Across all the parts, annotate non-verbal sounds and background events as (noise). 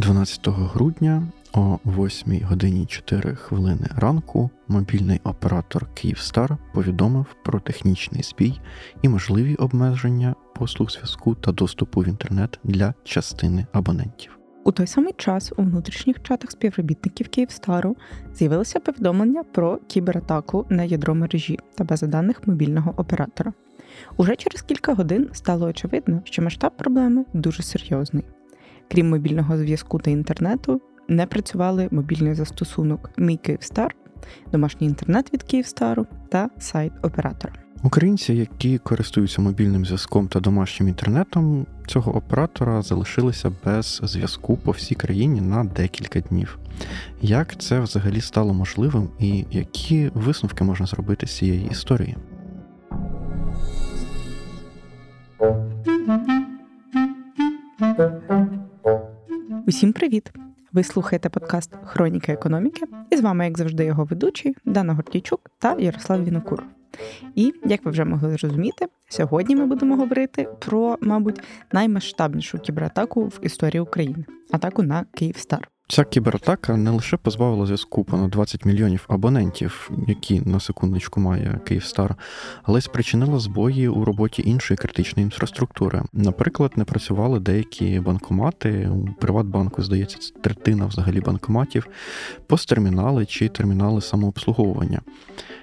12 грудня о 8 годині 4 хвилини ранку мобільний оператор Київстар повідомив про технічний збій і можливі обмеження послуг зв'язку та доступу в інтернет для частини абонентів. У той самий час у внутрішніх чатах співробітників Київстару з'явилося повідомлення про кібератаку на ядро мережі та бази даних мобільного оператора. Уже через кілька годин стало очевидно, що масштаб проблеми дуже серйозний. Крім мобільного зв'язку та інтернету, не працювали мобільний застосунок Мій Київстар, домашній інтернет від Київстару та сайт оператора. Українці, які користуються мобільним зв'язком та домашнім інтернетом, цього оператора залишилися без зв'язку по всій країні на декілька днів. Як це взагалі стало можливим, і які висновки можна зробити з цієї історії? Усім привіт! Ви слухаєте подкаст Хроніки економіки, і з вами, як завжди, його ведучі Дана Гортійчук та Ярослав Вінокур. І як ви вже могли зрозуміти, сьогодні ми будемо говорити про, мабуть, наймасштабнішу кібератаку в історії України атаку на Київстар. Ця кібератака не лише позбавила зв'язку понад 20 мільйонів абонентів, які на секундочку має Київстар, але й спричинила збої у роботі іншої критичної інфраструктури. Наприклад, не працювали деякі банкомати. У Приватбанку здається, третина взагалі банкоматів, посттермінали чи термінали самообслуговування.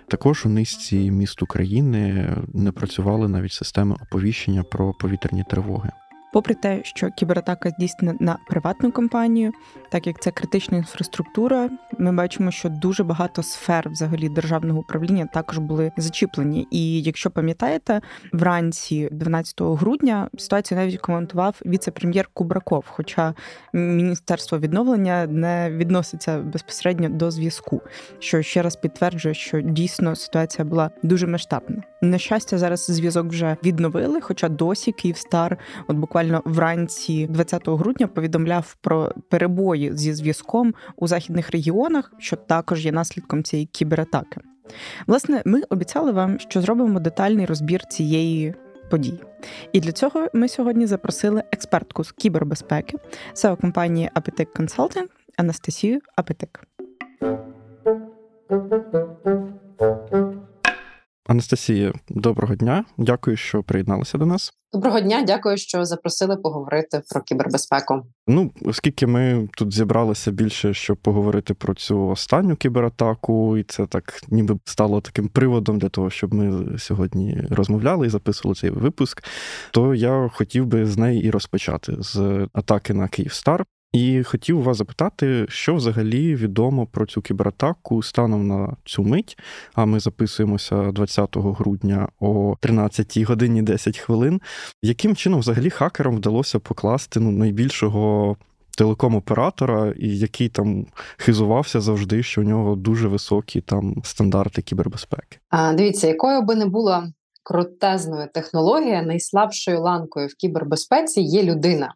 Також у низці міст України не працювали навіть системи оповіщення про повітряні тривоги. Попри те, що кібератака здійснена на приватну компанію, так як це критична інфраструктура, ми бачимо, що дуже багато сфер взагалі державного управління також були зачіплені. І якщо пам'ятаєте, вранці 12 грудня ситуацію навіть коментував віце-прем'єр Кубраков. Хоча міністерство відновлення не відноситься безпосередньо до зв'язку, що ще раз підтверджує, що дійсно ситуація була дуже масштабна. На щастя, зараз зв'язок вже відновили, хоча досі Київстар, от буквально буквально вранці 20 грудня повідомляв про перебої зі зв'язком у західних регіонах, що також є наслідком цієї кібератаки. Власне, ми обіцяли вам, що зробимо детальний розбір цієї події. І для цього ми сьогодні запросили експертку з кібербезпеки SEO компанії Apetic Consulting Анастасію Апетик. Анастасія, доброго дня. Дякую, що приєдналися до нас. Доброго дня, дякую, що запросили поговорити про кібербезпеку. Ну, оскільки ми тут зібралися більше, щоб поговорити про цю останню кібератаку, і це так ніби стало таким приводом для того, щоб ми сьогодні розмовляли і записували цей випуск, то я хотів би з неї і розпочати з атаки на Київстар. І хотів вас запитати, що взагалі відомо про цю кібератаку станом на цю мить. А ми записуємося 20 грудня о 13 годині 10 хвилин. Яким чином взагалі хакерам вдалося покласти ну, найбільшого телеком-оператора, і який там хизувався завжди, що у нього дуже високі там стандарти кібербезпеки? А, Дивіться, якою би не була крутезною технологія, найслабшою ланкою в кібербезпеці є людина.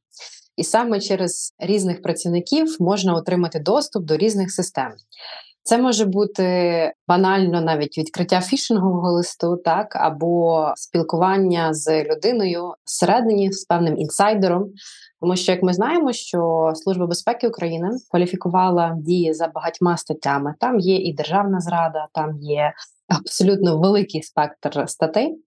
І саме через різних працівників можна отримати доступ до різних систем. Це може бути банально навіть відкриття фішингового листу, так або спілкування з людиною всередині з певним інсайдером. Тому що, як ми знаємо, що Служба безпеки України кваліфікувала дії за багатьма статтями. Там є і державна зрада, там є абсолютно великий спектр статей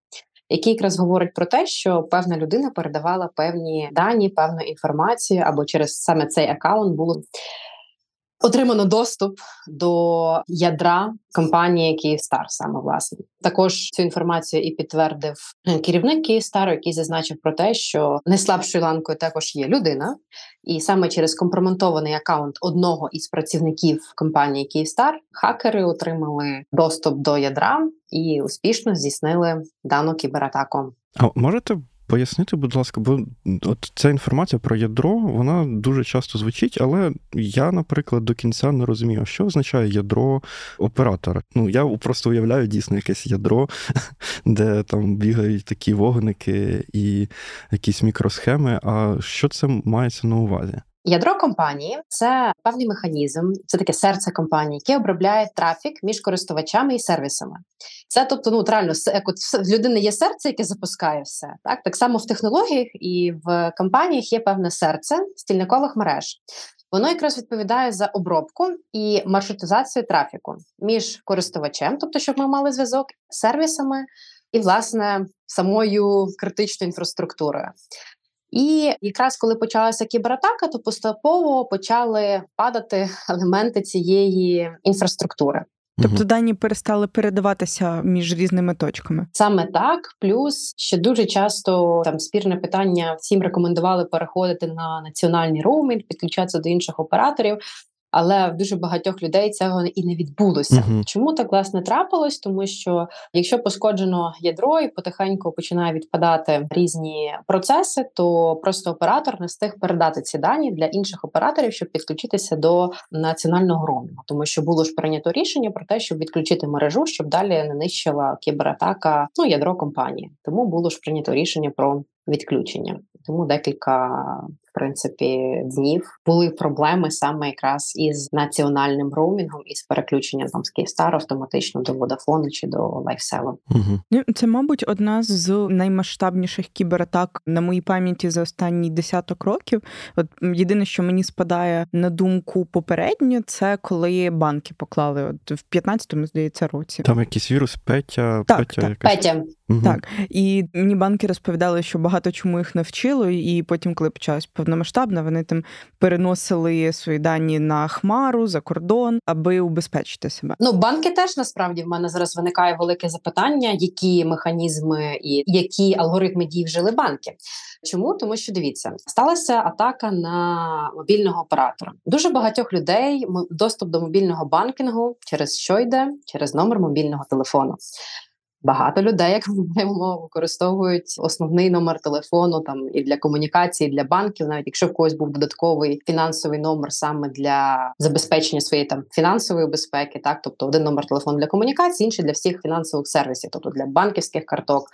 який якраз говорить про те, що певна людина передавала певні дані, певну інформацію, або через саме цей аккаунт було отримано доступ до ядра компанії Київстар, саме власне. Також цю інформацію і підтвердив керівник Київстару, який зазначив про те, що найслабшою ланкою також є людина, і саме через компроментований аккаунт одного із працівників компанії Київстар хакери отримали доступ до ядра і успішно здійснили дану кібератаку. А можете Пояснити, будь ласка, бо от ця інформація про ядро, вона дуже часто звучить, але я, наприклад, до кінця не розумію, що означає ядро оператора. Ну, я просто уявляю дійсно якесь ядро, (laughs) де там бігають такі вогники і якісь мікросхеми. А що це мається на увазі? Ядро компанії це певний механізм, це таке серце компанії, яке обробляє трафік між користувачами і сервісами. Це тобто, ну реально як от в людини є серце, яке запускає все. Так так само в технологіях і в компаніях є певне серце стільникових мереж. воно якраз відповідає за обробку і маршрутизацію трафіку між користувачем, тобто, щоб ми мали зв'язок з сервісами і, власне, самою критичною інфраструктурою. І якраз коли почалася кібератака, то поступово почали падати (laughs) елементи цієї інфраструктури. Тобто дані перестали передаватися між різними точками. Саме так, плюс ще дуже часто там спірне питання всім рекомендували переходити на національний роумінг, підключатися до інших операторів але в дуже багатьох людей цього і не відбулося. uh Чому так власне трапилось? Тому що якщо пошкоджено ядро і потихеньку починає відпадати різні процеси, то просто оператор не встиг передати ці дані для інших операторів, щоб підключитися до національного роумінгу. тому що було ж прийнято рішення про те, щоб відключити мережу, щоб далі не нищила кібератака ну ядро компанії. Тому було ж прийнято рішення про відключення. Тому декілька в принципі днів були проблеми саме якраз із національним роумінгом і з переключенням там з Київстар автоматично до Vodafone чи до LifeSell. Угу. Це, мабуть, одна з наймасштабніших кібератак на моїй пам'яті за останні десяток років. От єдине, що мені спадає на думку попередньо, це коли банки поклали от в 15-му, здається, році. Там якийсь вірус Петя, так, Петя, так. Якась... Петя. Угу. Так, і мені банки розповідали, що багато чому їх навчило, і потім, коли почалась повномасштабна, вони там переносили свої дані на хмару за кордон, аби убезпечити себе. Ну банки теж насправді в мене зараз виникає велике запитання, які механізми і які алгоритми дій вжили банки. Чому тому, що дивіться, сталася атака на мобільного оператора. Дуже багатьох людей доступ до мобільного банкінгу через що йде через номер мобільного телефону. Багато людей, як ми знаємо, використовують основний номер телефону там і для комунікації, і для банків, навіть якщо в когось був додатковий фінансовий номер саме для забезпечення своєї там фінансової безпеки, так тобто один номер телефону для комунікації, інший для всіх фінансових сервісів, тобто для банківських карток,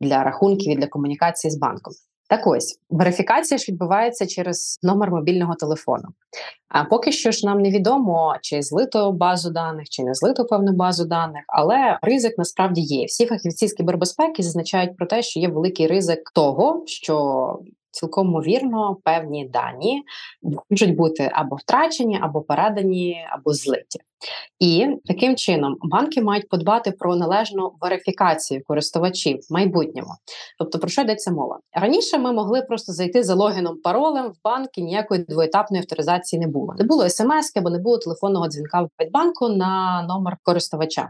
для рахунків і для комунікації з банком. Так ось верифікація ж відбувається через номер мобільного телефону. А поки що ж нам невідомо, чи злито базу даних, чи не злито певну базу даних, але ризик насправді є. Всі фахівці з кібербезпеки зазначають про те, що є великий ризик того, що цілком ймовірно певні дані можуть бути або втрачені, або передані, або злиті. І таким чином банки мають подбати про належну верифікацію користувачів в майбутньому. Тобто, про що йдеться мова? Раніше ми могли просто зайти за логіном паролем в банк і ніякої двоетапної авторизації не було. Не було смс або не було телефонного дзвінка в банку на номер користувача.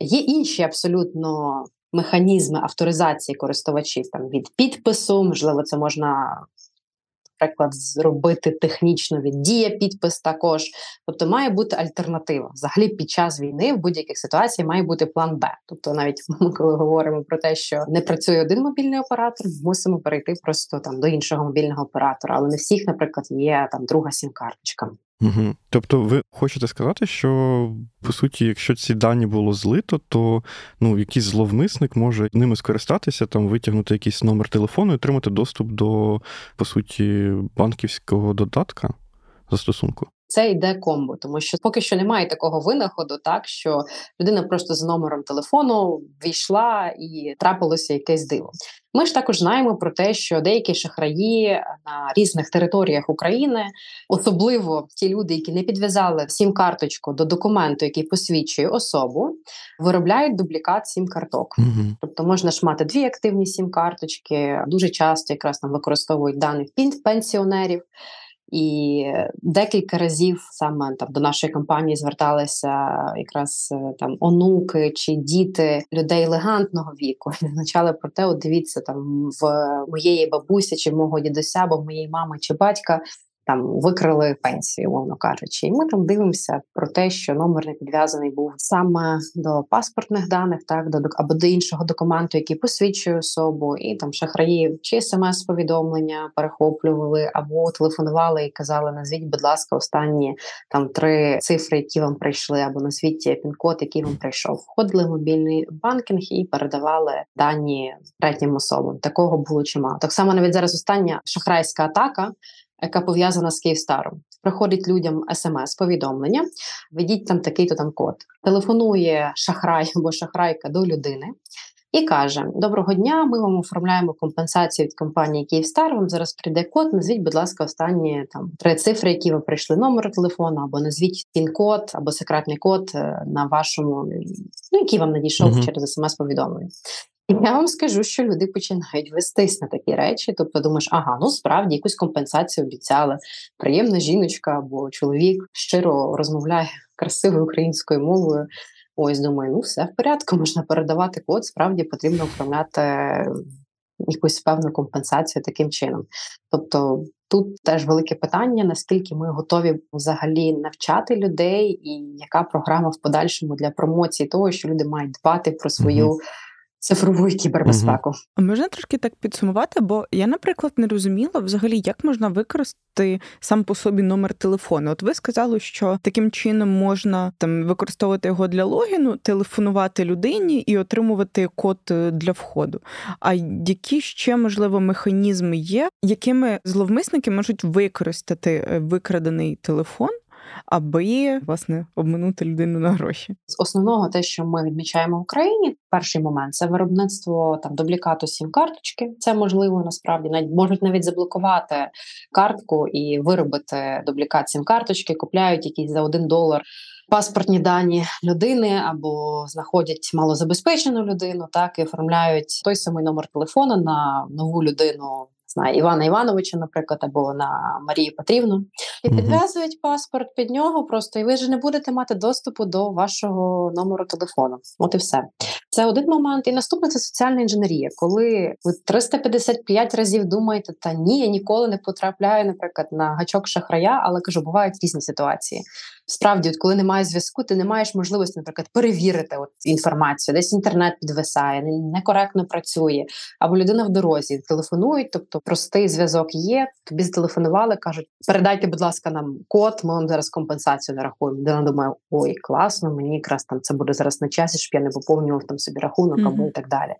Є інші абсолютно механізми авторизації користувачів там від підпису, можливо, це можна. Наприклад, зробити технічно від дія підпис також, тобто має бути альтернатива. Взагалі, під час війни в будь-яких ситуаціях має бути план Б. Тобто, навіть (laughs) ми коли говоримо про те, що не працює один мобільний оператор, мусимо перейти просто там до іншого мобільного оператора. Але не всіх, наприклад, є там друга сім-карточка. Угу. Тобто, ви хочете сказати, що по суті, якщо ці дані було злито, то ну якийсь зловмисник може ними скористатися, там витягнути якийсь номер телефону і отримати доступ до по суті банківського додатка застосунку? Це йде комбо, тому що поки що немає такого винаходу, так що людина просто з номером телефону війшла і трапилося якесь диво. Ми ж також знаємо про те, що деякі шахраї на різних територіях України, особливо ті люди, які не підв'язали сім карточку до документу, який посвідчує особу, виробляють дублікат сім карток. Угу. Тобто можна ж мати дві активні сім карточки. Дуже часто якраз там використовують даних пенсіонерів. І декілька разів саме там до нашої компанії зверталися якраз е, там онуки чи діти людей елегантного віку. І Зазначали про те, от дивіться там в моєї бабусі, чи мого дідуся, або моєї мами чи батька там викрили пенсію, умовно кажучи, і ми там дивимося про те, що номер не підв'язаний був саме до паспортних даних, так до або до іншого документу, який посвідчує особу, і там шахраї чи смс-повідомлення перехоплювали, або телефонували і казали: назвіть, будь ласка, останні там три цифри, які вам прийшли, або назвіть пін-код, який вам прийшов. Входили в мобільний банкінг і передавали дані третім особам. Такого було чимало. Так само навіть зараз остання шахрайська атака яка пов'язана з Київстаром. Приходить людям смс-повідомлення, ведіть там такий-то там код. Телефонує шахрай (laughs) або шахрайка до людини, і каже: Доброго дня, ми вам оформляємо компенсацію від компанії Київстар. Вам зараз прийде код. Назвіть, будь ласка, останні там три цифри, які ви прийшли, номер телефону, або назвіть пін-код або секретний код е, на вашому, ну який вам надійшов uh-huh. через смс-повідомлення. Я вам скажу, що люди починають вестись на такі речі. Тобто думаєш, ага, ну справді якусь компенсацію обіцяли. Приємна жіночка або чоловік щиро розмовляє красивою українською мовою. Ось думаю, ну все в порядку, можна передавати код, справді потрібно оформляти якусь певну компенсацію таким чином. Тобто тут теж велике питання: наскільки ми готові взагалі навчати людей, і яка програма в подальшому для промоції того, що люди мають дбати про свою. Mm-hmm цифрову кібербезпеку. А можна трошки так підсумувати, бо я, наприклад, не розуміла взагалі, як можна використати сам по собі номер телефону. От ви сказали, що таким чином можна там використовувати його для логіну, телефонувати людині і отримувати код е, для входу. А які ще можливо механізми є, якими зловмисники можуть використати е, викрадений телефон? Аби власне обминути людину на гроші. З основного, те, що ми відмічаємо в Україні, перший момент це виробництво там дублікату сім карточки. Це можливо насправді навіть можуть навіть заблокувати картку і виробити дублікат сім карточки, купляють якісь за один долар. Паспортні дані людини або знаходять малозабезпечену людину, так і оформляють той самий номер телефону на нову людину знаю, Івана Івановича, наприклад, або на Марію Петрівну, і підв'язують паспорт під нього просто, і ви ж не будете мати доступу до вашого номеру телефону. От і все. Це один момент. І наступне це соціальна інженерія, коли ви 355 разів думаєте, та ні, я ніколи не потрапляю, наприклад, на гачок шахрая, але кажу, бувають різні ситуації. Справді, от коли немає зв'язку, ти не маєш можливості, наприклад, перевірити от інформацію, десь інтернет підвисає, некоректно працює, або людина в дорозі телефонують, тобто простий зв'язок є. Тобі зателефонували, кажуть, передайте, будь ласка, нам код, ми вам зараз компенсацію нарахуємо. Людина думає, ой, класно, мені якраз там це буде зараз на часі, щоб я не поповнював там собі рахунок або mm-hmm. і так далі.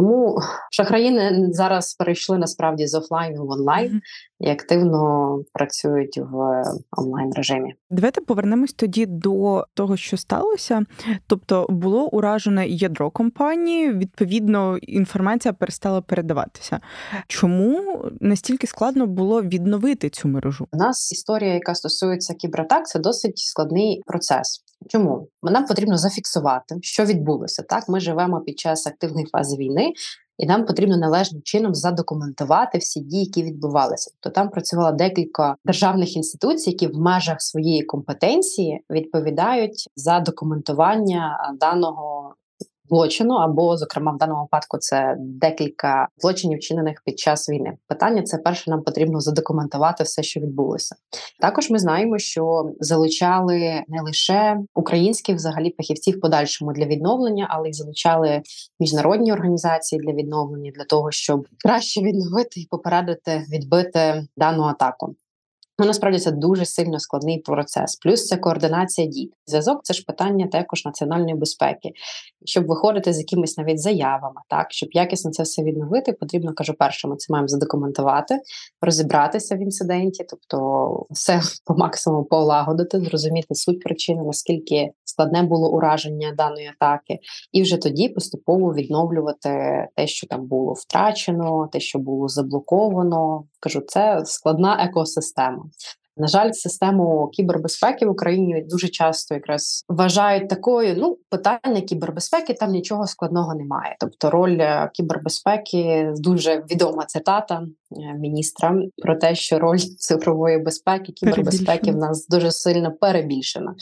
Тому шахраї зараз перейшли насправді з офлайну в онлайн і активно працюють в онлайн режимі. Давайте повернемось тоді до того, що сталося. Тобто було уражене ядро компанії. Відповідно, інформація перестала передаватися. Чому настільки складно було відновити цю мережу? У нас історія, яка стосується кібератак, це досить складний процес. Чому нам потрібно зафіксувати, що відбулося? Так, ми живемо під час активної фази війни, і нам потрібно належним чином задокументувати всі дії, які відбувалися. То там працювало декілька державних інституцій, які в межах своєї компетенції відповідають за документування даного злочину, або, зокрема, в даному випадку це декілька злочинів, вчинених під час війни. Питання це перше, нам потрібно задокументувати все, що відбулося. Також ми знаємо, що залучали не лише українських взагалі фахівців подальшому для відновлення, але й залучали міжнародні організації для відновлення для того, щоб краще відновити і попередити відбити дану атаку. Ну, насправді це дуже сильно складний процес. Плюс це координація дій. Зв'язок це ж питання також національної безпеки, щоб виходити з якимись навіть заявами, так щоб якісно це все відновити, потрібно кажу, перше, ми це маємо задокументувати, розібратися в інциденті, тобто все (laughs) по максимуму полагодити, зрозуміти суть причини, наскільки складне було ураження даної атаки, і вже тоді поступово відновлювати те, що там було втрачено, те, що було заблоковано. Кажу, це складна екосистема. На жаль, систему кібербезпеки в Україні дуже часто якраз вважають такою. Ну, питання кібербезпеки там нічого складного немає. Тобто, роль е, кібербезпеки дуже відома цитата е, міністра про те, що роль (laughs) цифрової безпеки, кібербезпеки в нас дуже сильно перебільшена.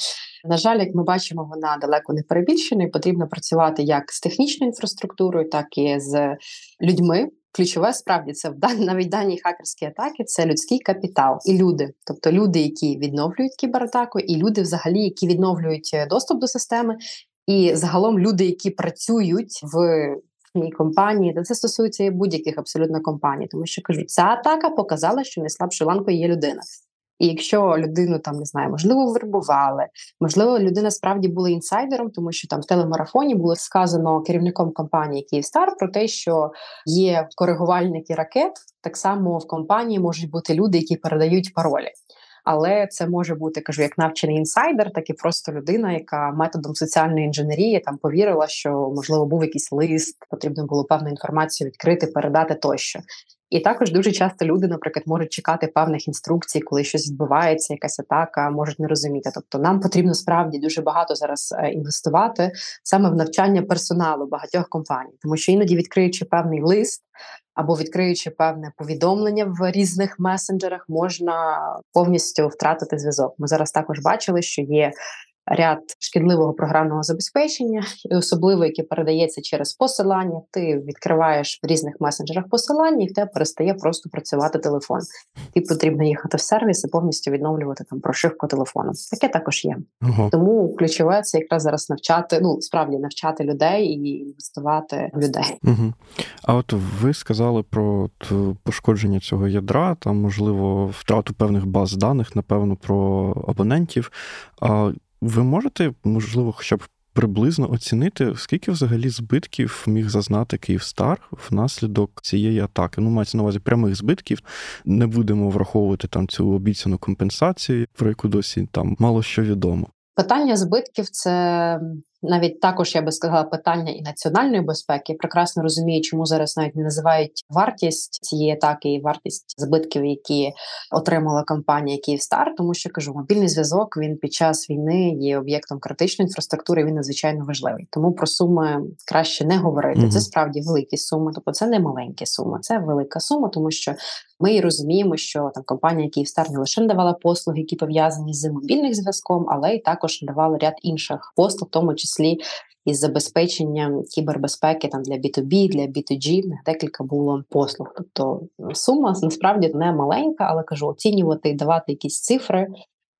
На жаль, як ми бачимо, вона далеко не перебільшена. і Потрібно працювати як з технічною інфраструктурою, так і з людьми ключове справді це в навіть дані хакерські атаки це людський капітал і люди, тобто люди, які відновлюють кібератаку, і люди, взагалі, які відновлюють е, доступ до системи, і загалом люди, які працюють в мій компанії, та це стосується і будь-яких абсолютно компаній, тому що кажу, ця атака показала, що найслабшою ланкою є людина. І якщо людину там не знаю, можливо, вербували, можливо, людина справді була інсайдером, тому що там в телемарафоні було сказано керівником компанії Київстар про те, що є коригувальники ракет. Так само в компанії можуть бути люди, які передають паролі. але це може бути кажу, як навчений інсайдер, так і просто людина, яка методом соціальної інженерії там повірила, що можливо був якийсь лист, потрібно було певну інформацію відкрити, передати тощо. І також дуже часто люди, наприклад, можуть чекати певних інструкцій, коли щось відбувається, якась атака, можуть не розуміти. Тобто, нам потрібно справді дуже багато зараз е, інвестувати саме в навчання персоналу багатьох компаній, тому що іноді відкриючи певний лист або відкриючи певне повідомлення в різних месенджерах, можна повністю втратити зв'язок. Ми зараз також бачили, що є ряд шкідливого програмного забезпечення, і особливо яке передається через посилання. Ти відкриваєш в різних месенджерах посилання, і в тебе перестає просто працювати телефон. Ти потрібно їхати в сервіс і повністю відновлювати там прошивку телефону. Таке також є. Ага. Тому ключове це якраз зараз навчати. Ну справді навчати людей і інвестувати в людей. Угу. А от ви сказали про пошкодження цього ядра, там можливо втрату певних баз даних, напевно, про абонентів. А ви можете, можливо, хоча б приблизно оцінити, скільки взагалі збитків міг зазнати Київстар внаслідок цієї атаки? Ну, мається на увазі прямих збитків. Не будемо враховувати там цю обіцяну компенсацію, про яку досі там мало що відомо. Питання збитків це навіть також я би сказала питання і національної безпеки. Прекрасно розумію, чому зараз навіть не називають вартість цієї атаки і вартість збитків, які отримала компанія Київстар, тому що кажу, мобільний зв'язок він під час війни є об'єктом критичної інфраструктури. Він надзвичайно важливий. Тому про суми краще не говорити. Mm-hmm. Це справді великі суми. Тобто це не маленькі суми, це велика сума, тому що ми розуміємо, що там компанія Київстар не лише надавала послуги, які пов'язані з мобільним зв'язком, але й також надавала ряд інших послуг, в тому числі із забезпеченням кібербезпеки там для B2B, для B2G, декілька було послуг. Тобто сума насправді не маленька, але кажу, оцінювати давати якісь цифри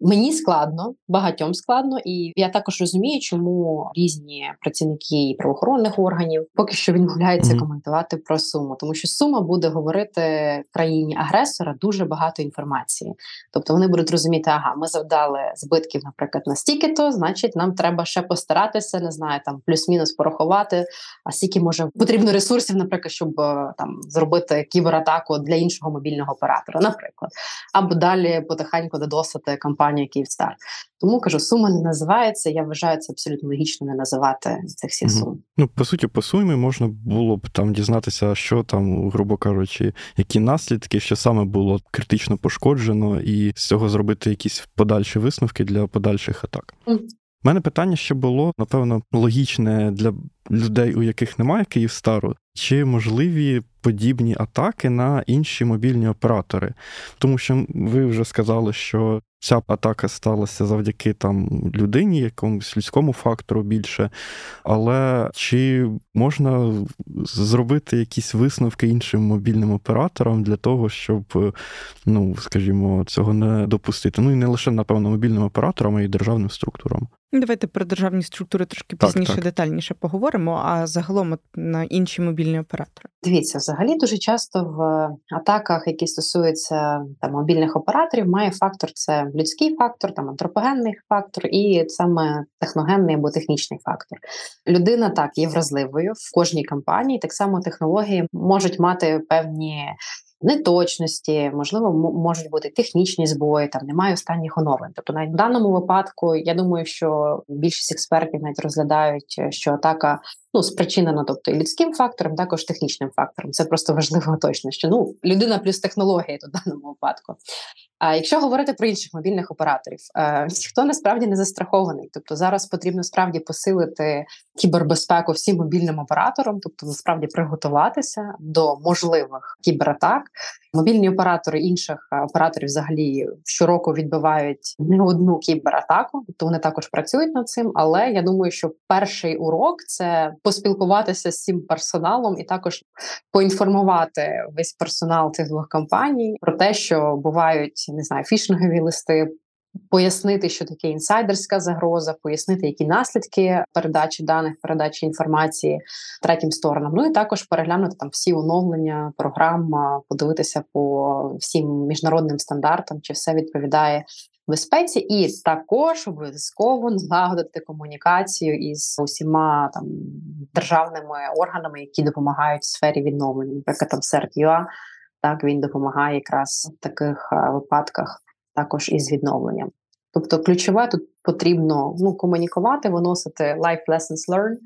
Мені складно, багатьом складно, і я також розумію, чому різні працівники правоохоронних органів поки що відмовляються mm-hmm. коментувати про суму, тому що сума буде говорити країні агресора дуже багато інформації. Тобто вони будуть розуміти, ага, ми завдали збитків, наприклад, на стільки то значить, нам треба ще постаратися, не знаю, там плюс-мінус порахувати. А скільки може потрібно ресурсів, наприклад, щоб е, там зробити кібератаку для іншого мобільного оператора, наприклад, або далі потихеньку додосити кампанію компанія Київстар. Тому кажу, сума не називається. Я вважаю це абсолютно логічно не називати цих всіх сум. Угу. Ну по суті, по сумі можна було б там дізнатися, що там, грубо кажучи, які наслідки, що саме було критично пошкоджено, і з цього зробити якісь подальші висновки для подальших атак. У мене питання ще було напевно логічне для людей, у яких немає Київстару, чи можливі подібні атаки на інші мобільні оператори, тому що ви вже сказали, що ця атака сталася завдяки там людині, якомусь людському фактору більше. Але чи можна зробити якісь висновки іншим мобільним операторам для того, щоб, ну скажімо, цього не допустити? Ну і не лише, напевно, мобільним операторам, а й державним структурам. Давайте про державні структури трошки пізніше так. детальніше поговоримо, а загалом на інші мобільні оператори. Дивіться, взагалі дуже часто в атаках, які стосуються там мобільних операторів, має фактор це людський фактор, там антропогенний фактор і саме техногенний або технічний фактор. Людина так є вразливою в кожній компанії. Так само технології можуть мати певні неточності, можливо, можуть бути технічні збої, там немає останніх оновлень. Тобто, навіть в даному випадку, я думаю, що більшість експертів навіть розглядають, що атака ну спричинена, тобто і людським фактором, також технічним фактором. Це просто важливо (laughs) точно, що ну людина плюс технологія в даному випадку. А якщо говорити про інших мобільних операторів, е, хто насправді не застрахований, тобто зараз потрібно справді посилити кібербезпеку всім мобільним операторам, тобто насправді приготуватися до можливих кібератак. Мобільні оператори інших е, операторів взагалі щороку відбивають не одну кібератаку, то вони також працюють над цим. Але я думаю, що перший урок це поспілкуватися з цим персоналом і також поінформувати весь персонал цих двох компаній про те, що бувають не знаю, фішингові листи. Пояснити, що таке інсайдерська загроза, пояснити, які наслідки передачі даних, передачі інформації третім сторонам. Ну і також переглянути там всі оновлення програм, подивитися по всім міжнародним стандартам, чи все відповідає безпеці, і також обов'язково налагодити комунікацію із усіма там державними органами, які допомагають в сфері відновлення, наприклад, там CERT.ua, так він допомагає якраз в таких випадках також із відновленням. Тобто, ключове тут потрібно ну, комунікувати, виносити life lessons learned,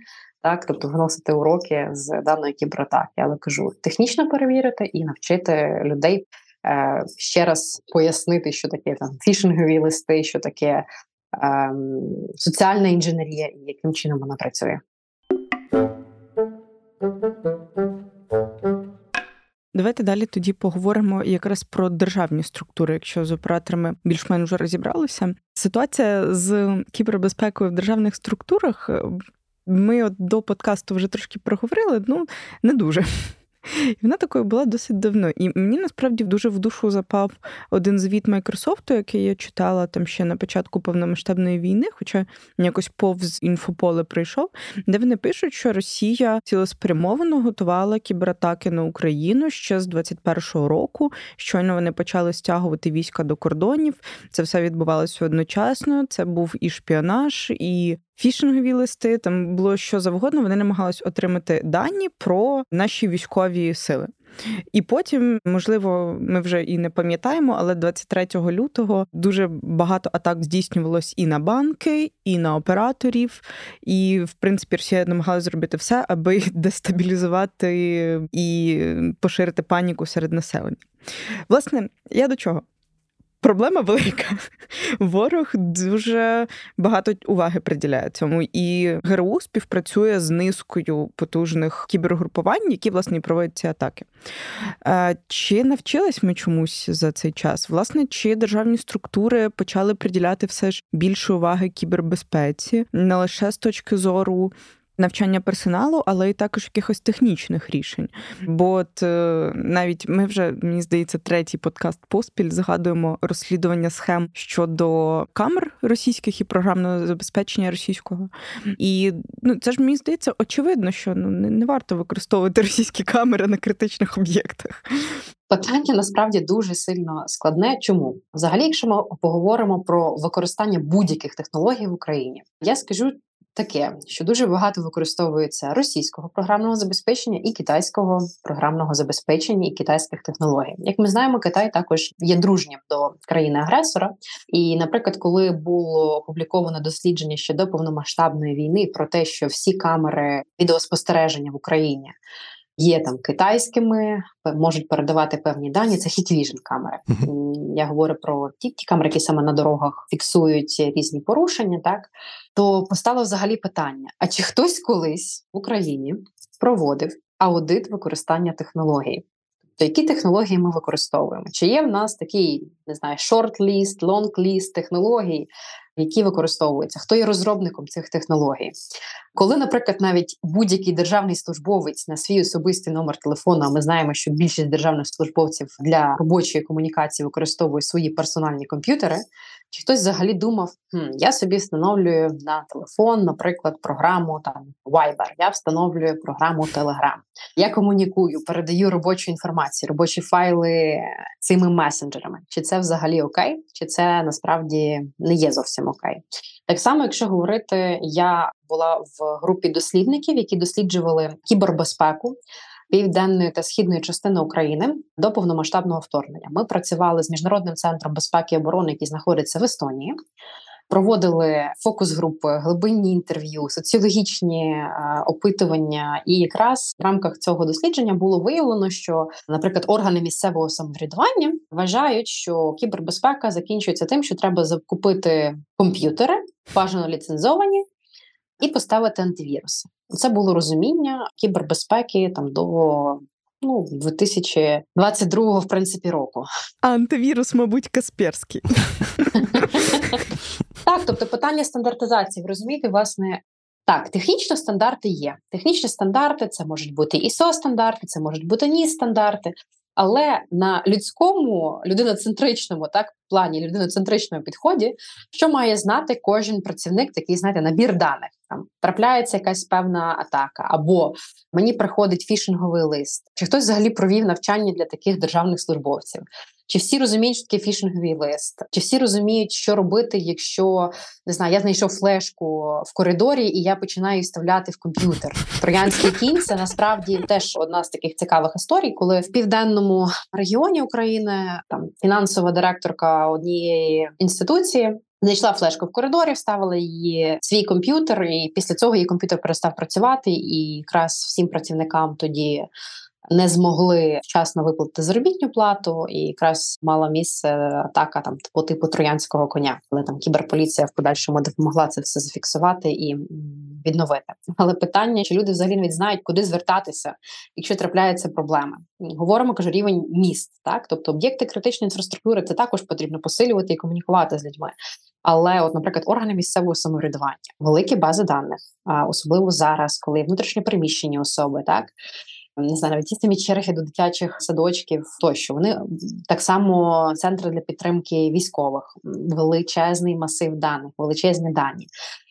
так, тобто виносити уроки з даної кібератаки. Але кажу, технічно перевірити і навчити людей е, ще раз пояснити, що таке там фішингові листи, що таке е, соціальна інженерія і яким чином вона працює. Давайте далі тоді поговоримо якраз про державні структури, якщо з операторами більш-менш вже розібралися. Ситуація з кібербезпекою в державних структурах. Ми от до подкасту вже трошки проговорили, ну не дуже. І вона такою була досить давно. І мені насправді дуже в душу запав один звіт Майкрософту, який я читала там ще на початку повномасштабної війни, хоча якось повз інфополе прийшов, де вони пишуть, що Росія цілеспрямовано готувала кібератаки на Україну ще з 21-го року. Щойно вони почали стягувати війська до кордонів. Це все відбувалося одночасно. Це був і шпіонаж, і фішингові листи, там було що завгодно. Вони намагались отримати дані про наші військові сили. І потім, можливо, ми вже і не пам'ятаємо, але 23 лютого дуже багато атак здійснювалось і на банки, і на операторів. І, в принципі, Росія намагалася зробити все, аби (laughs) дестабілізувати і поширити паніку серед населення. Власне, я до чого? Проблема велика. Ворог дуже багато уваги приділяє цьому, і ГРУ співпрацює з низкою потужних кібергрупувань, які власне проводять ці атаки. Чи навчились ми чомусь за цей час? Власне, чи державні структури почали приділяти все ж більше уваги кібербезпеці, не лише з точки зору навчання персоналу, але й також якихось технічних рішень. Бо от е, навіть ми вже мені здається третій подкаст поспіль згадуємо розслідування схем щодо камер російських і програмного забезпечення російського. І ну це ж мені здається очевидно, що ну не, не варто використовувати російські камери на критичних об'єктах. Питання насправді дуже сильно складне. Чому взагалі, якщо ми поговоримо про використання будь-яких технологій в Україні, я скажу таке, що дуже багато використовується російського програмного забезпечення і китайського програмного забезпечення і китайських технологій. Як ми знаємо, Китай також є дружнім до країни-агресора. І, наприклад, коли було опубліковано дослідження ще до повномасштабної війни про те, що всі камери відеоспостереження в Україні є там китайськими, можуть передавати певні дані. Це Hikvision камери. Uh-huh. Я говорю про ті, ті камери, які саме на дорогах фіксують різні порушення. Так то постало взагалі питання: а чи хтось колись в Україні проводив аудит використання технологій? То які технології ми використовуємо? Чи є в нас такий, не знаю, шорт-ліст, лонг-ліст технологій, які використовуються? Хто є розробником цих технологій? Коли, наприклад, навіть будь-який державний службовець на свій особистий номер телефону, а ми знаємо, що більшість державних службовців для робочої комунікації використовує свої персональні комп'ютери, чи хтось взагалі думав, хм, я собі встановлюю на телефон, наприклад, програму там Viber, я встановлюю програму Telegram, я комунікую, передаю робочу інформацію, робочі файли цими месенджерами. Чи це взагалі окей, чи це насправді не є зовсім окей? Так само, якщо говорити, я була в групі дослідників, які досліджували кібербезпеку. Південної та східної частини України до повномасштабного вторгнення ми працювали з міжнародним центром безпеки і оборони, який знаходиться в Естонії проводили фокус-групи, глибинні інтерв'ю, соціологічні е, опитування. І якраз в рамках цього дослідження було виявлено, що, наприклад, органи місцевого самоврядування вважають, що кібербезпека закінчується тим, що треба закупити комп'ютери, бажано ліцензовані, і поставити антивіруси. Це було розуміння кібербезпеки там до ну 2022 в принципі року. Антивірус, мабуть, Касперський. Так, тобто питання стандартизації, ви розумієте, власне. Так, технічно стандарти є. Технічні стандарти це можуть бути ISO стандарти, це можуть бути nis стандарти. Але на людському, людиноцентричному, так плані людиноцентричному підході, що має знати кожен працівник, такий знаєте, набір даних. Там трапляється якась певна атака, або мені приходить фішинговий лист, чи хтось взагалі провів навчання для таких державних службовців. Чи всі розуміють, що таке фішинговий лист? Чи всі розуміють, що робити, якщо не знаю, я знайшов флешку в коридорі і я починаю вставляти в комп'ютер? Троянський кінь це насправді теж одна з таких цікавих історій, коли в південному регіоні України там фінансова директорка однієї інституції. Знайшла флешку в коридорі, вставила її в свій комп'ютер, і після цього її комп'ютер перестав працювати. І якраз всім працівникам тоді не змогли вчасно виплатити заробітну плату, і якраз мала місце атака там по типу троянського коня, але там кіберполіція в подальшому допомогла це все зафіксувати і відновити. Але питання, чи люди взагалі навіть знають, куди звертатися, якщо трапляються проблеми. Говоримо, кажу, рівень міст, так тобто об'єкти критичної інфраструктури, це також потрібно посилювати і комунікувати з людьми. Але, от, наприклад, органи місцевого самоврядування, великі бази даних, особливо зараз, коли внутрішньо переміщені особи, так не знаю, навіть ті самі черги до дитячих садочків, тощо вони так само центри для підтримки військових, величезний масив даних, величезні дані.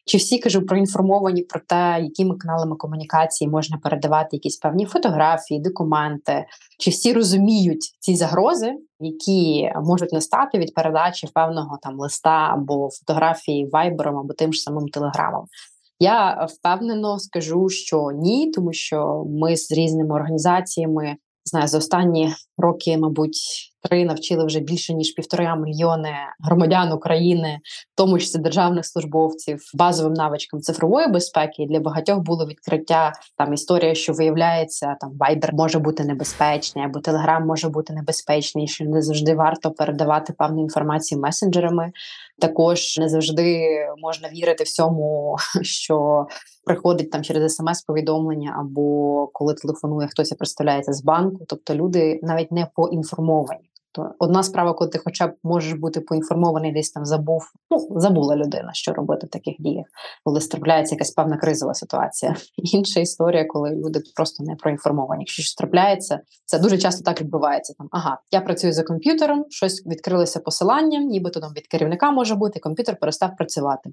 Чи всі кажу проінформовані про те, якими каналами комунікації можна передавати якісь певні фотографії, документи? Чи всі розуміють ці загрози, які можуть настати від передачі певного там листа або фотографії вайбером або тим ж самим телеграмом? Я впевнено скажу, що ні, тому що ми з різними організаціями знаю, за останні роки, мабуть, три навчили вже більше ніж півтора мільйони громадян України, в тому числі державних службовців, базовим навичкам цифрової безпеки. І для багатьох було відкриття там історія, що виявляється, там Viber може бути небезпечний, або Telegram може бути небезпечний, що не завжди варто передавати певну інформацію месенджерами. Також не завжди можна вірити всьому, (laughs) що приходить там через смс-повідомлення, або коли телефонує хтось і представляється з банку. Тобто люди навіть не поінформовані. То одна справа, коли ти хоча б можеш бути поінформований, десь там забув, ну забула людина, що робити в таких діях, коли трапляється якась певна кризова ситуація. (laughs) Інша історія, коли люди просто не проінформовані. Якщо щось трапляється, це дуже часто так відбувається. Там ага, я працюю за комп'ютером, щось відкрилося посилання, нібито там від керівника може бути, комп'ютер перестав працювати.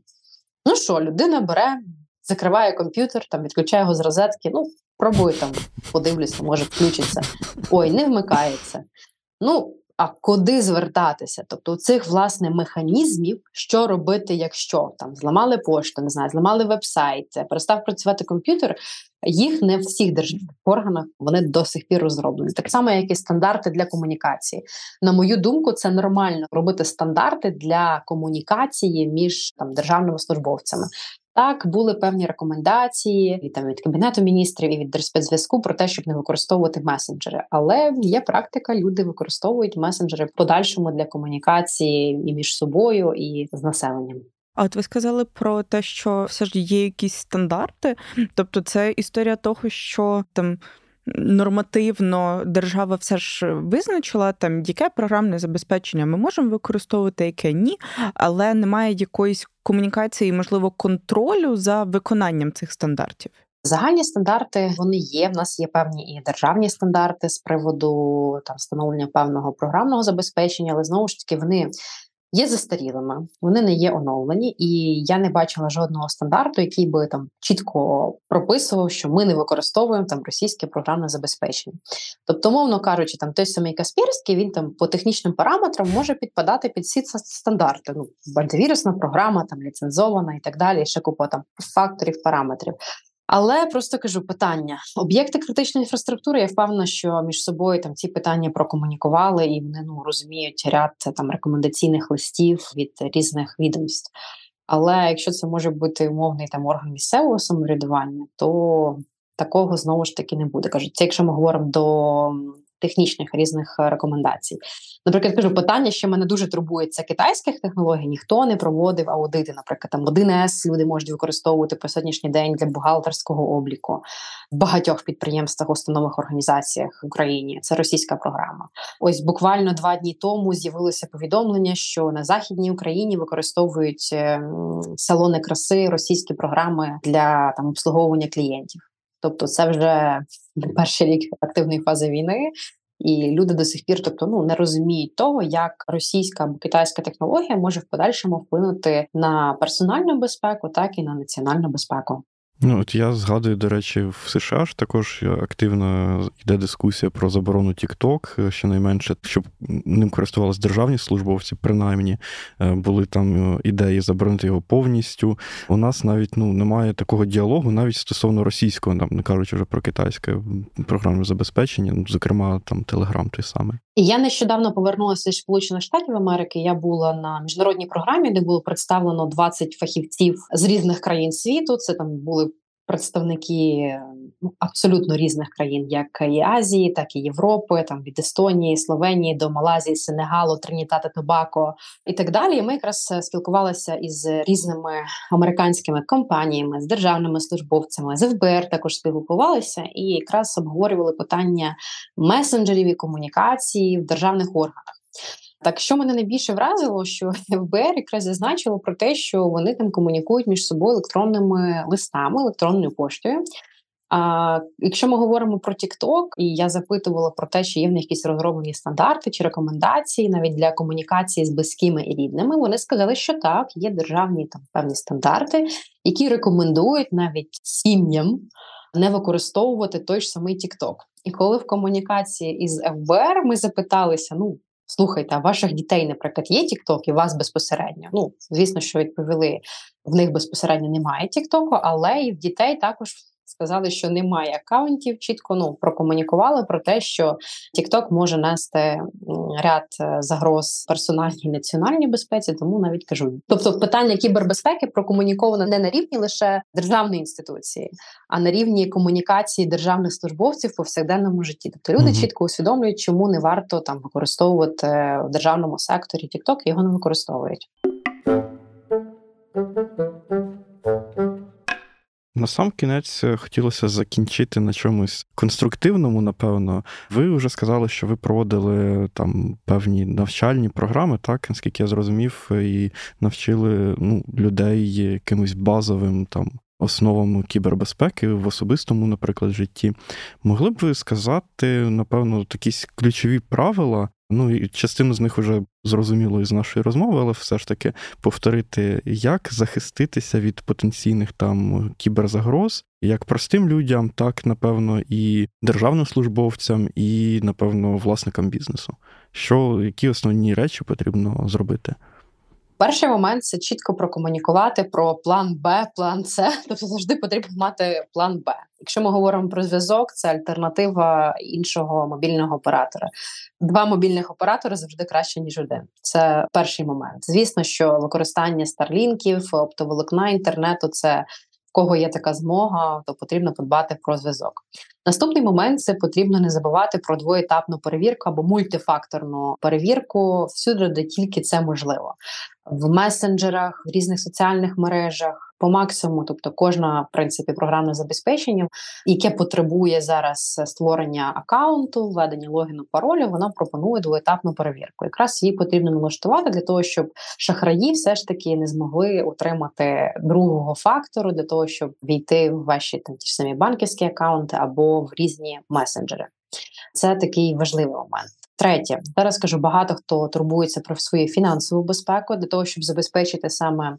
Ну що, людина бере, закриває комп'ютер, там відключає його з розетки. Ну, пробуй там, подивлюся, може включиться. Ой, не вмикається. Ну, а куди звертатися? Тобто, у цих власне механізмів, що робити, якщо там зламали пошту, не знаю, зламали веб-сайт, перестав працювати комп'ютер. Їх не в всіх державних органах вони до сих пір розроблені. Так само, як і стандарти для комунікації. На мою думку, це нормально робити стандарти для комунікації між там державними службовцями. Так, були певні рекомендації і там від кабінету міністрів і від Держспецзв'язку про те, щоб не використовувати месенджери. Але є практика, люди використовують месенджери в подальшому для комунікації і між собою, і з населенням. А от ви сказали про те, що все ж є якісь стандарти, тобто це історія того, що там нормативно держава все ж визначила там, яке програмне забезпечення ми можемо використовувати, яке ні, але немає якоїсь комунікації, можливо, контролю за виконанням цих стандартів. Загальні стандарти вони є. В нас є певні і державні стандарти з приводу там встановлення певного програмного забезпечення, але знову ж таки вони є застарілими, вони не є оновлені, і я не бачила жодного стандарту, який би там чітко прописував, що ми не використовуємо там російське програмне забезпечення. Тобто, мовно кажучи, там той самий Каспірський, він там по технічним параметрам може підпадати під всі стандарти. Ну, антивірусна програма, там ліцензована і так далі, ще купа там факторів, параметрів. Але просто кажу питання: об'єкти критичної інфраструктури. Я впевнена, що між собою там ці питання прокомунікували і вони ну розуміють ряд там рекомендаційних листів від різних відомств. Але якщо це може бути умовний там орган місцевого самоврядування, то такого знову ж таки не буде. Кажуть, це якщо ми говоримо до технічних різних е, рекомендацій. Наприклад, кажу, питання, що мене дуже турбує, це китайських технологій. Ніхто не проводив аудити. Наприклад, там 1С люди можуть використовувати по сьогоднішній день для бухгалтерського обліку в багатьох підприємствах, установах організаціях в Україні. Це російська програма. Ось буквально два дні тому з'явилося повідомлення, що на західній Україні використовують ем, салони краси російські програми для там обслуговування клієнтів. Тобто, це вже перший рік активної фази війни. і люди до сих пір, тобто ну не розуміють того, як російська або китайська технологія може в подальшому вплинути на персональну безпеку, так і на національну безпеку. Ну, от я згадую, до речі, в США ж також активно йде дискусія про заборону TikTok, щонайменше, щоб ним користувалися державні службовці, принаймні е, були там е, ідеї заборонити його повністю. У нас навіть ну немає такого діалогу, навіть стосовно російського, там не кажучи вже про китайське програмне забезпечення, ну, зокрема там Телеграм той самий. Я нещодавно повернулася з Сполучених Штатів Америки. Я була на міжнародній програмі, де було представлено 20 фахівців з різних країн світу. Це там були представники ну, абсолютно різних країн, як і Азії, так і Європи, там від Естонії, Словенії до Малазії, Сенегалу, Тринітати Тобако і так далі. Ми якраз е, спілкувалися із різними американськими компаніями, з державними службовцями, з ФБР також спілкувалися і якраз обговорювали питання месенджерів і комунікації в державних органах. Так що мене найбільше вразило, що (laughs) ФБР якраз зазначило про те, що вони там комунікують між собою електронними листами, електронною поштою. А якщо ми говоримо про TikTok, і я запитувала про те, чи є в них якісь розроблені стандарти чи рекомендації навіть для комунікації з близькими і рідними, вони сказали, що так, є державні там певні стандарти, які рекомендують навіть сім'ям не використовувати той ж самий TikTok. І коли в комунікації із ФБР ми запиталися, ну Слухайте, а ваших дітей, наприклад, є TikTok і вас безпосередньо. Ну, звісно, що відповіли, в них безпосередньо немає TikTok, але і в дітей також сказали, що немає акаунтів. Чітко ну прокомунікували про те, що TikTok може нести ряд е, загроз персональній національній безпеці, тому навіть кажу. Тобто, питання кібербезпеки прокомуніковано не на рівні лише державної інституції, а на рівні комунікації державних службовців в повсякденному житті. Тобто люди угу. чітко усвідомлюють, чому не варто там використовувати в державному секторі TikTok, і його не використовують. На сам кінець е, хотілося закінчити на чомусь конструктивному, напевно. Ви вже сказали, що ви проводили там певні навчальні програми, так, наскільки я зрозумів, і навчили ну, людей якимось базовим там. Основам кібербезпеки в особистому, наприклад, житті. Могли б ви сказати, напевно, якісь ключові правила, Ну і частину з них вже зрозуміло із нашої розмови, але все ж таки повторити, як захиститися від потенційних там кіберзагроз, як простим людям, так напевно, і державним службовцям, і напевно власникам бізнесу. Що які основні речі потрібно зробити? Перший момент це чітко прокомунікувати про план Б, план С. (laughs) Тобто завжди потрібно мати план Б. Якщо ми говоримо про зв'язок, це альтернатива іншого мобільного оператора. Два мобільних оператори завжди краще ніж один. Це перший момент. Звісно, що використання старлінків, оптоволокна інтернету це в кого є така змога, то потрібно подбати про зв'язок. Наступний момент це потрібно не забувати про двоєтапну перевірку або мультифакторну перевірку всюди, де тільки це можливо в месенджерах, в різних соціальних мережах. По максимуму, тобто кожна в принципі програмне забезпечення, яке потребує зараз створення аккаунту, введення логіну паролю, вона пропонує двоетапну перевірку. Якраз її потрібно налаштувати для того, щоб шахраї все ж таки не змогли отримати другого фактору для того, щоб війти в ваші там ті ж самі банківські аккаунти або в різні месенджери. Це такий важливий момент. Третє, зараз кажу, багато хто турбується про свою фінансову безпеку для того, щоб забезпечити саме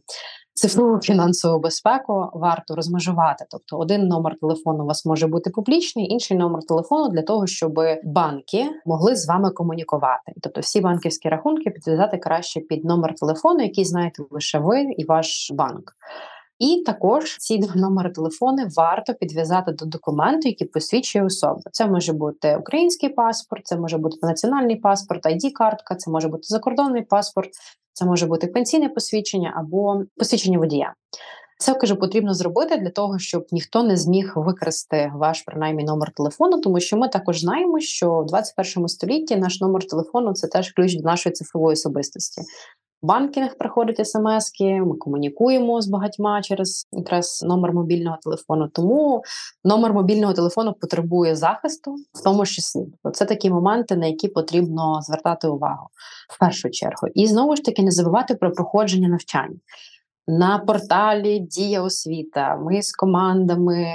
цифрову (laughs) фінансову безпеку, варто розмежувати. Тобто, один номер телефону у вас може бути публічний, інший номер телефону для того, щоб банки могли з вами комунікувати. Тобто, всі банківські рахунки підв'язати краще під номер телефону, який знаєте лише ви і ваш банк. І також ці два номери телефони варто підв'язати до документу, який посвідчує особу. Це може бути український паспорт, це може бути національний паспорт, id картка це може бути закордонний паспорт, це може бути пенсійне посвідчення або посвідчення водія. Це кажу, потрібно зробити для того, щоб ніхто не зміг викрасти ваш принаймні номер телефону, тому що ми також знаємо, що в 21 столітті наш номер телефону це теж ключ до нашої цифрової особистості банкінг приходять смски, ми комунікуємо з багатьма через якраз номер мобільного телефону. Тому номер мобільного телефону потребує захисту, в тому числі. Це такі моменти, на які потрібно звертати увагу в першу чергу. І знову ж таки не забувати про проходження навчань. На порталі Дія освіта ми з командами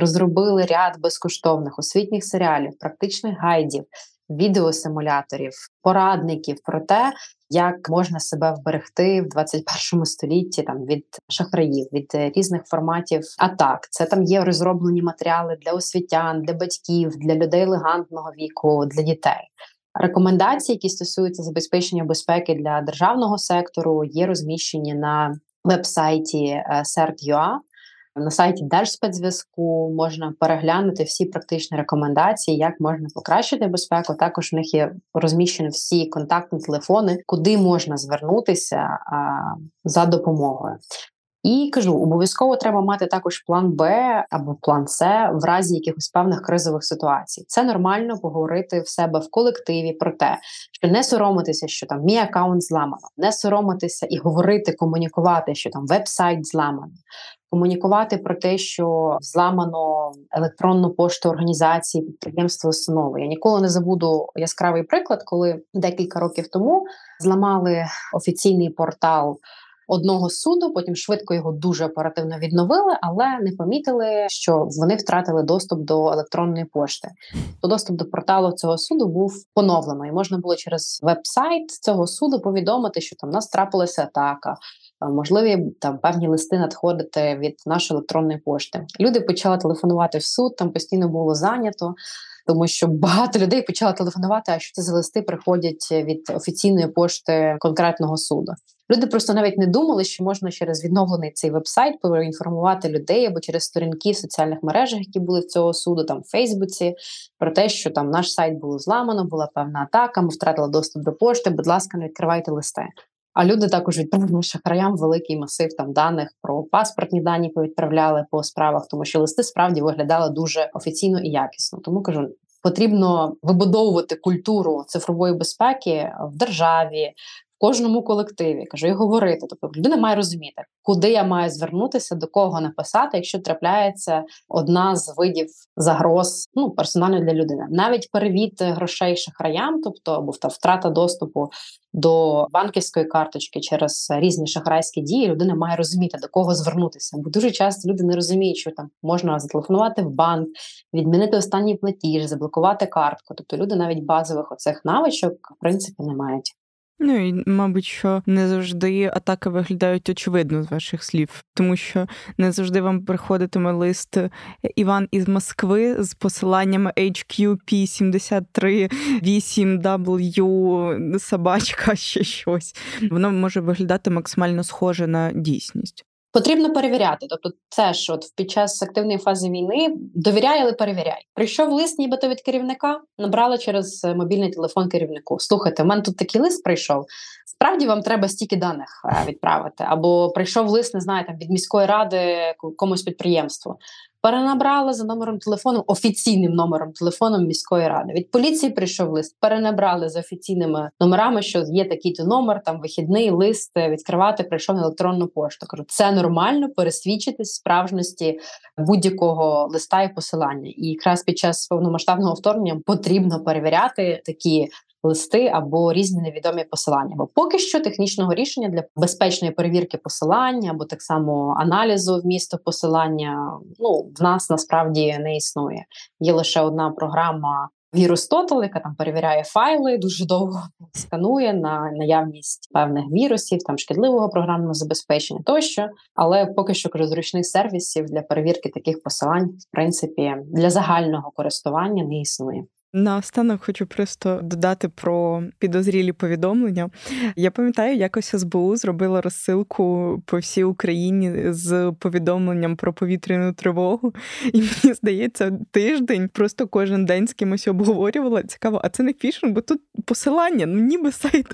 розробили ряд безкоштовних освітніх серіалів, практичних гайдів, відеосимуляторів, порадників про те, як можна себе вберегти в 21 столітті там від шахраїв, від різних форматів атак. Це там є розроблені матеріали для освітян, для батьків, для людей елегантного віку, для дітей. Рекомендації, які стосуються забезпечення безпеки для державного сектору, є розміщені на веб-сайті CERT.ua. На сайті Держспецзв'язку можна переглянути всі практичні рекомендації, як можна покращити безпеку. Також в них є розміщені всі контактні телефони, куди можна звернутися а, за допомогою. І кажу, обов'язково треба мати також план Б або план С в разі якихось певних кризових ситуацій. Це нормально поговорити в себе в колективі про те, що не соромитися, що там мій аккаунт зламано, не соромитися і говорити, комунікувати, що там веб-сайт зламано. Комунікувати про те, що зламано електронну пошту організації, підприємства, установи. Я ніколи не забуду яскравий приклад, коли декілька років тому зламали офіційний портал одного суду. Потім швидко його дуже оперативно відновили, але не помітили, що вони втратили доступ до електронної пошти. То доступ до порталу цього суду був поновлено, і можна було через веб-сайт цього суду повідомити, що там нас трапилася атака. Можливі там певні листи надходити від нашої електронної пошти. Люди почали телефонувати в суд, там постійно було зайнято тому що багато людей почали телефонувати, а що це за листи приходять від офіційної пошти конкретного суду. Люди просто навіть не думали, що можна через відновлений цей вебсайт поінформувати людей або через сторінки в соціальних мережах, які були в цього суду, там в Фейсбуці, про те, що там наш сайт було зламано, була певна атака, ми втратили доступ до пошти. Будь ласка, не відкривайте листи. А люди також відправили шахраям великий масив там даних про паспортні дані повідправляли по справах, тому що листи справді виглядали дуже офіційно і якісно. Тому кажу, потрібно вибудовувати культуру цифрової безпеки в державі, кожному колективі, кажу, і говорити. Тобто людина має розуміти, куди я маю звернутися, до кого написати, якщо трапляється одна з видів загроз ну персонально для людини. Навіть перевід грошей шахраям, тобто або втрата доступу до банківської карточки через різні шахрайські дії, людина має розуміти, до кого звернутися. Бо дуже часто люди не розуміють, що там можна зателефонувати в банк, відмінити останній платіж, заблокувати картку. Тобто люди навіть базових оцих навичок в принципі не мають. Ну і мабуть, що не завжди атаки виглядають очевидно з ваших слів, тому що не завжди вам приходитиме лист Іван із Москви з посиланнями HQP 73 8W собачка (laughs) ще щось. Воно може виглядати максимально схоже на дійсність. Потрібно перевіряти. Тобто, це ж от під час активної фази війни довіряй, але перевіряй. Прийшов лист, нібито від керівника, набрала через е, мобільний телефон керівнику. Слухайте, у мене тут такий лист прийшов. Справді вам треба стільки даних е, відправити. Або прийшов лист, не знаю, там від міської ради комусь підприємству перенабрали за номером телефону, офіційним номером телефоном міської ради. Від поліції прийшов лист, перенабрали з офіційними номерами, що є такий-то номер, там вихідний лист відкривати, прийшов на електронну пошту. Кажу, це нормально пересвідчитись справжності будь-якого листа і посилання. І якраз під час повномасштабного вторгнення потрібно перевіряти такі листи або різні невідомі посилання. Бо поки що технічного рішення для безпечної перевірки посилання або так само аналізу вмісту посилання ну в нас насправді не існує. Є лише одна програма. Вірус Total, яка там перевіряє файли, дуже довго сканує на наявність певних вірусів, там шкідливого програмного забезпечення тощо. Але поки що кажу, зручних сервісів для перевірки таких посилань, в принципі, для загального користування не існує. Наостанок хочу просто додати про підозрілі повідомлення. Я пам'ятаю, якось СБУ зробила розсилку по всій Україні з повідомленням про повітряну тривогу. І мені здається, тиждень просто кожен день з кимось обговорювала. Цікаво, а це не фішинг, бо тут посилання, ну ніби сайт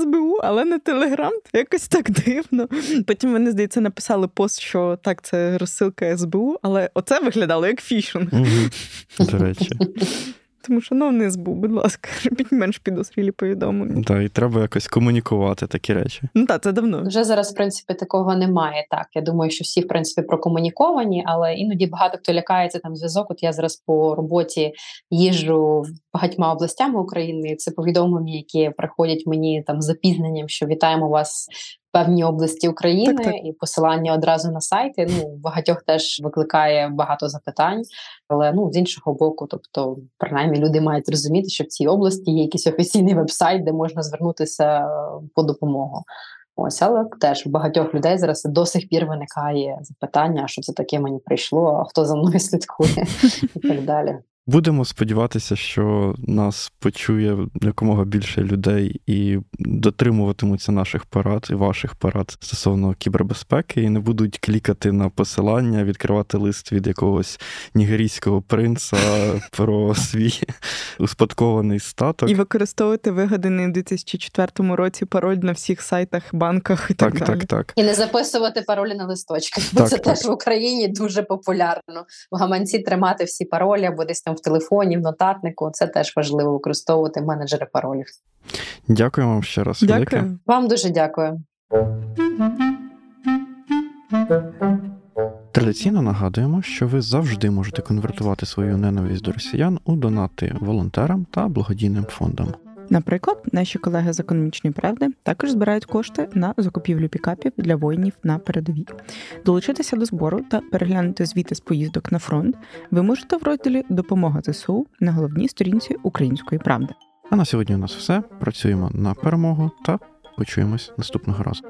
СБУ, але не Телеграм. Якось так дивно. Потім вони, здається, написали пост, що так, це розсилка СБУ, але оце виглядало як фішинг. До речі. (laughs) Тому що ну не збув, будь ласка, (laughs) робіть менш підозрілі повідомлення. Так, і треба якось комунікувати такі речі. Ну так, це давно. Вже зараз, в принципі, такого немає. Так, я думаю, що всі в принципі прокомуніковані, але іноді багато хто лякається там зв'язок. От я зараз по роботі їжджу багатьма областями України. і Це повідомлення, які приходять мені там з запізненням, що вітаємо вас певні області України так, так. і посилання одразу на сайти. Ну багатьох теж викликає багато запитань, але ну з іншого боку, тобто, принаймні, люди мають розуміти, що в цій області є якийсь офіційний веб-сайт, де можна звернутися по допомогу. Ось, але теж у багатьох людей зараз до сих пір виникає запитання, що це таке мені прийшло, а хто за мною (laughs) слідкує, і так далі. Будемо сподіватися, що нас почує якомога більше людей і дотримуватимуться наших порад і ваших порад стосовно кібербезпеки, і не будуть клікати на посилання, відкривати лист від якогось нігерійського принца (laughs) про свій успадкований статок. І використовувати вигаданий у 2004 році пароль на всіх сайтах, банках і так, так, далі. так, так. І не записувати паролі на листочках, бо Так, це так. теж в Україні дуже популярно. В гаманці тримати всі паролі або десь там в телефоні, в нотатнику. Це теж важливо використовувати менеджери паролів. Дякую вам ще раз. велике. Дякую. Вам дуже дякую. Традиційно нагадуємо, що ви завжди можете конвертувати свою ненависть до росіян у донати волонтерам та благодійним фондам. Наприклад, наші колеги з економічної правди також збирають кошти на закупівлю пікапів для воїнів на передовій. Долучитися до збору та переглянути звіти з поїздок на фронт ви можете в розділі Допомога ЗСУ на головній сторінці Української правди. А на сьогодні у нас все. Працюємо на перемогу та почуємось наступного разу.